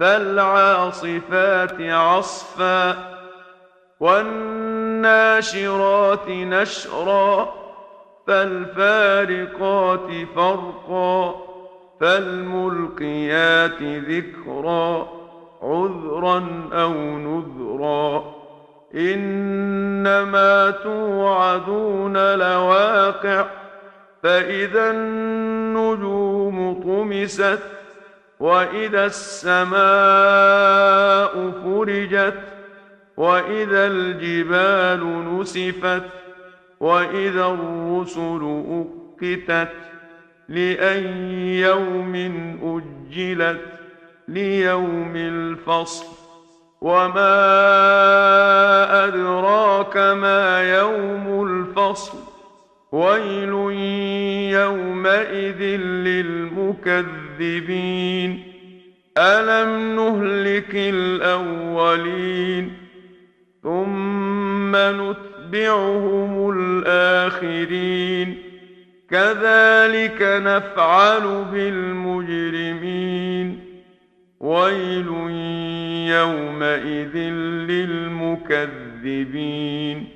فالعاصفات عصفا والناشرات نشرا فالفارقات فرقا فالملقيات ذكرا عذرا أو نذرا إنما توعدون لواقع فإذا النجوم طمست واذا السماء فرجت واذا الجبال نسفت واذا الرسل اقتت لاي يوم اجلت ليوم الفصل وما ادراك ما يوم الفصل ويل يومئذ للمكذبين الم نهلك الاولين ثم نتبعهم الاخرين كذلك نفعل بالمجرمين ويل يومئذ للمكذبين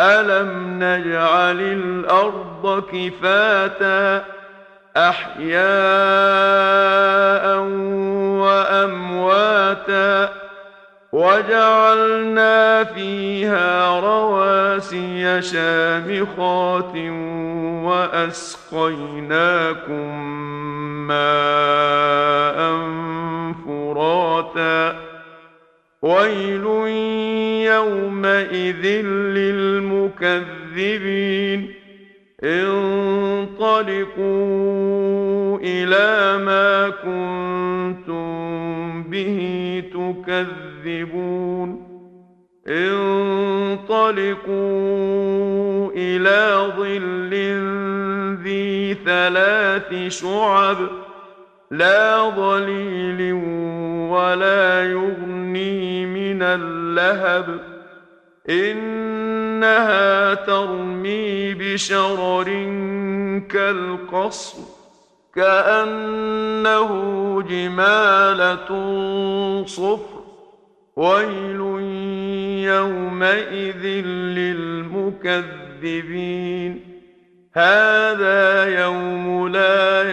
ألم نجعل الأرض كفاتا أحياء وأمواتا وجعلنا فيها رواسي شامخات وأسقيناكم ماء فراتا ويل يومئذ للمكذبين انطلقوا إلى ما كنتم به تكذبون انطلقوا إلى ظل ذي ثلاث شعب لا ظليل ولا يغني من اللهب. إنها ترمي بشرر كالقصر كأنه جمالة صفر. ويل يومئذ للمكذبين. هذا يوم لا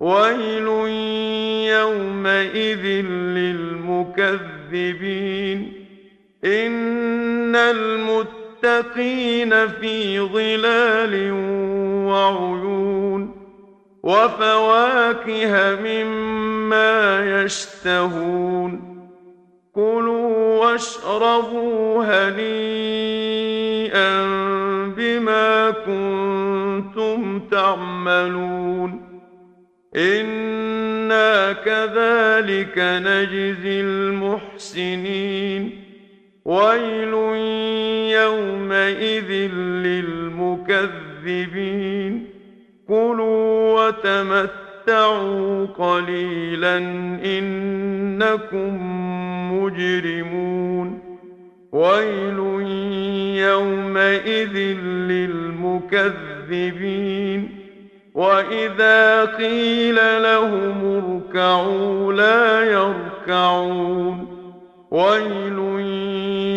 ويل يومئذ للمكذبين ان المتقين في ظلال وعيون وفواكه مما يشتهون كلوا واشربوا هنيئا بما كنتم تعملون أنا كذلك نجزي المحسنين ويل يومئذ للمكذبين كلوا تمتعوا قليلا إنكم مجرمون ويل يومئذ للمكذبين وإذا قيل لهم اركعوا لا يركعون ويل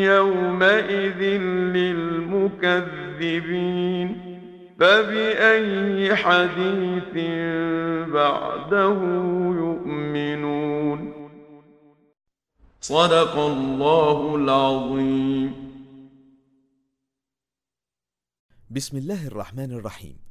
يومئذ للمكذبين فبأي حديث بعده يؤمنون صدق الله العظيم بسم الله الرحمن الرحيم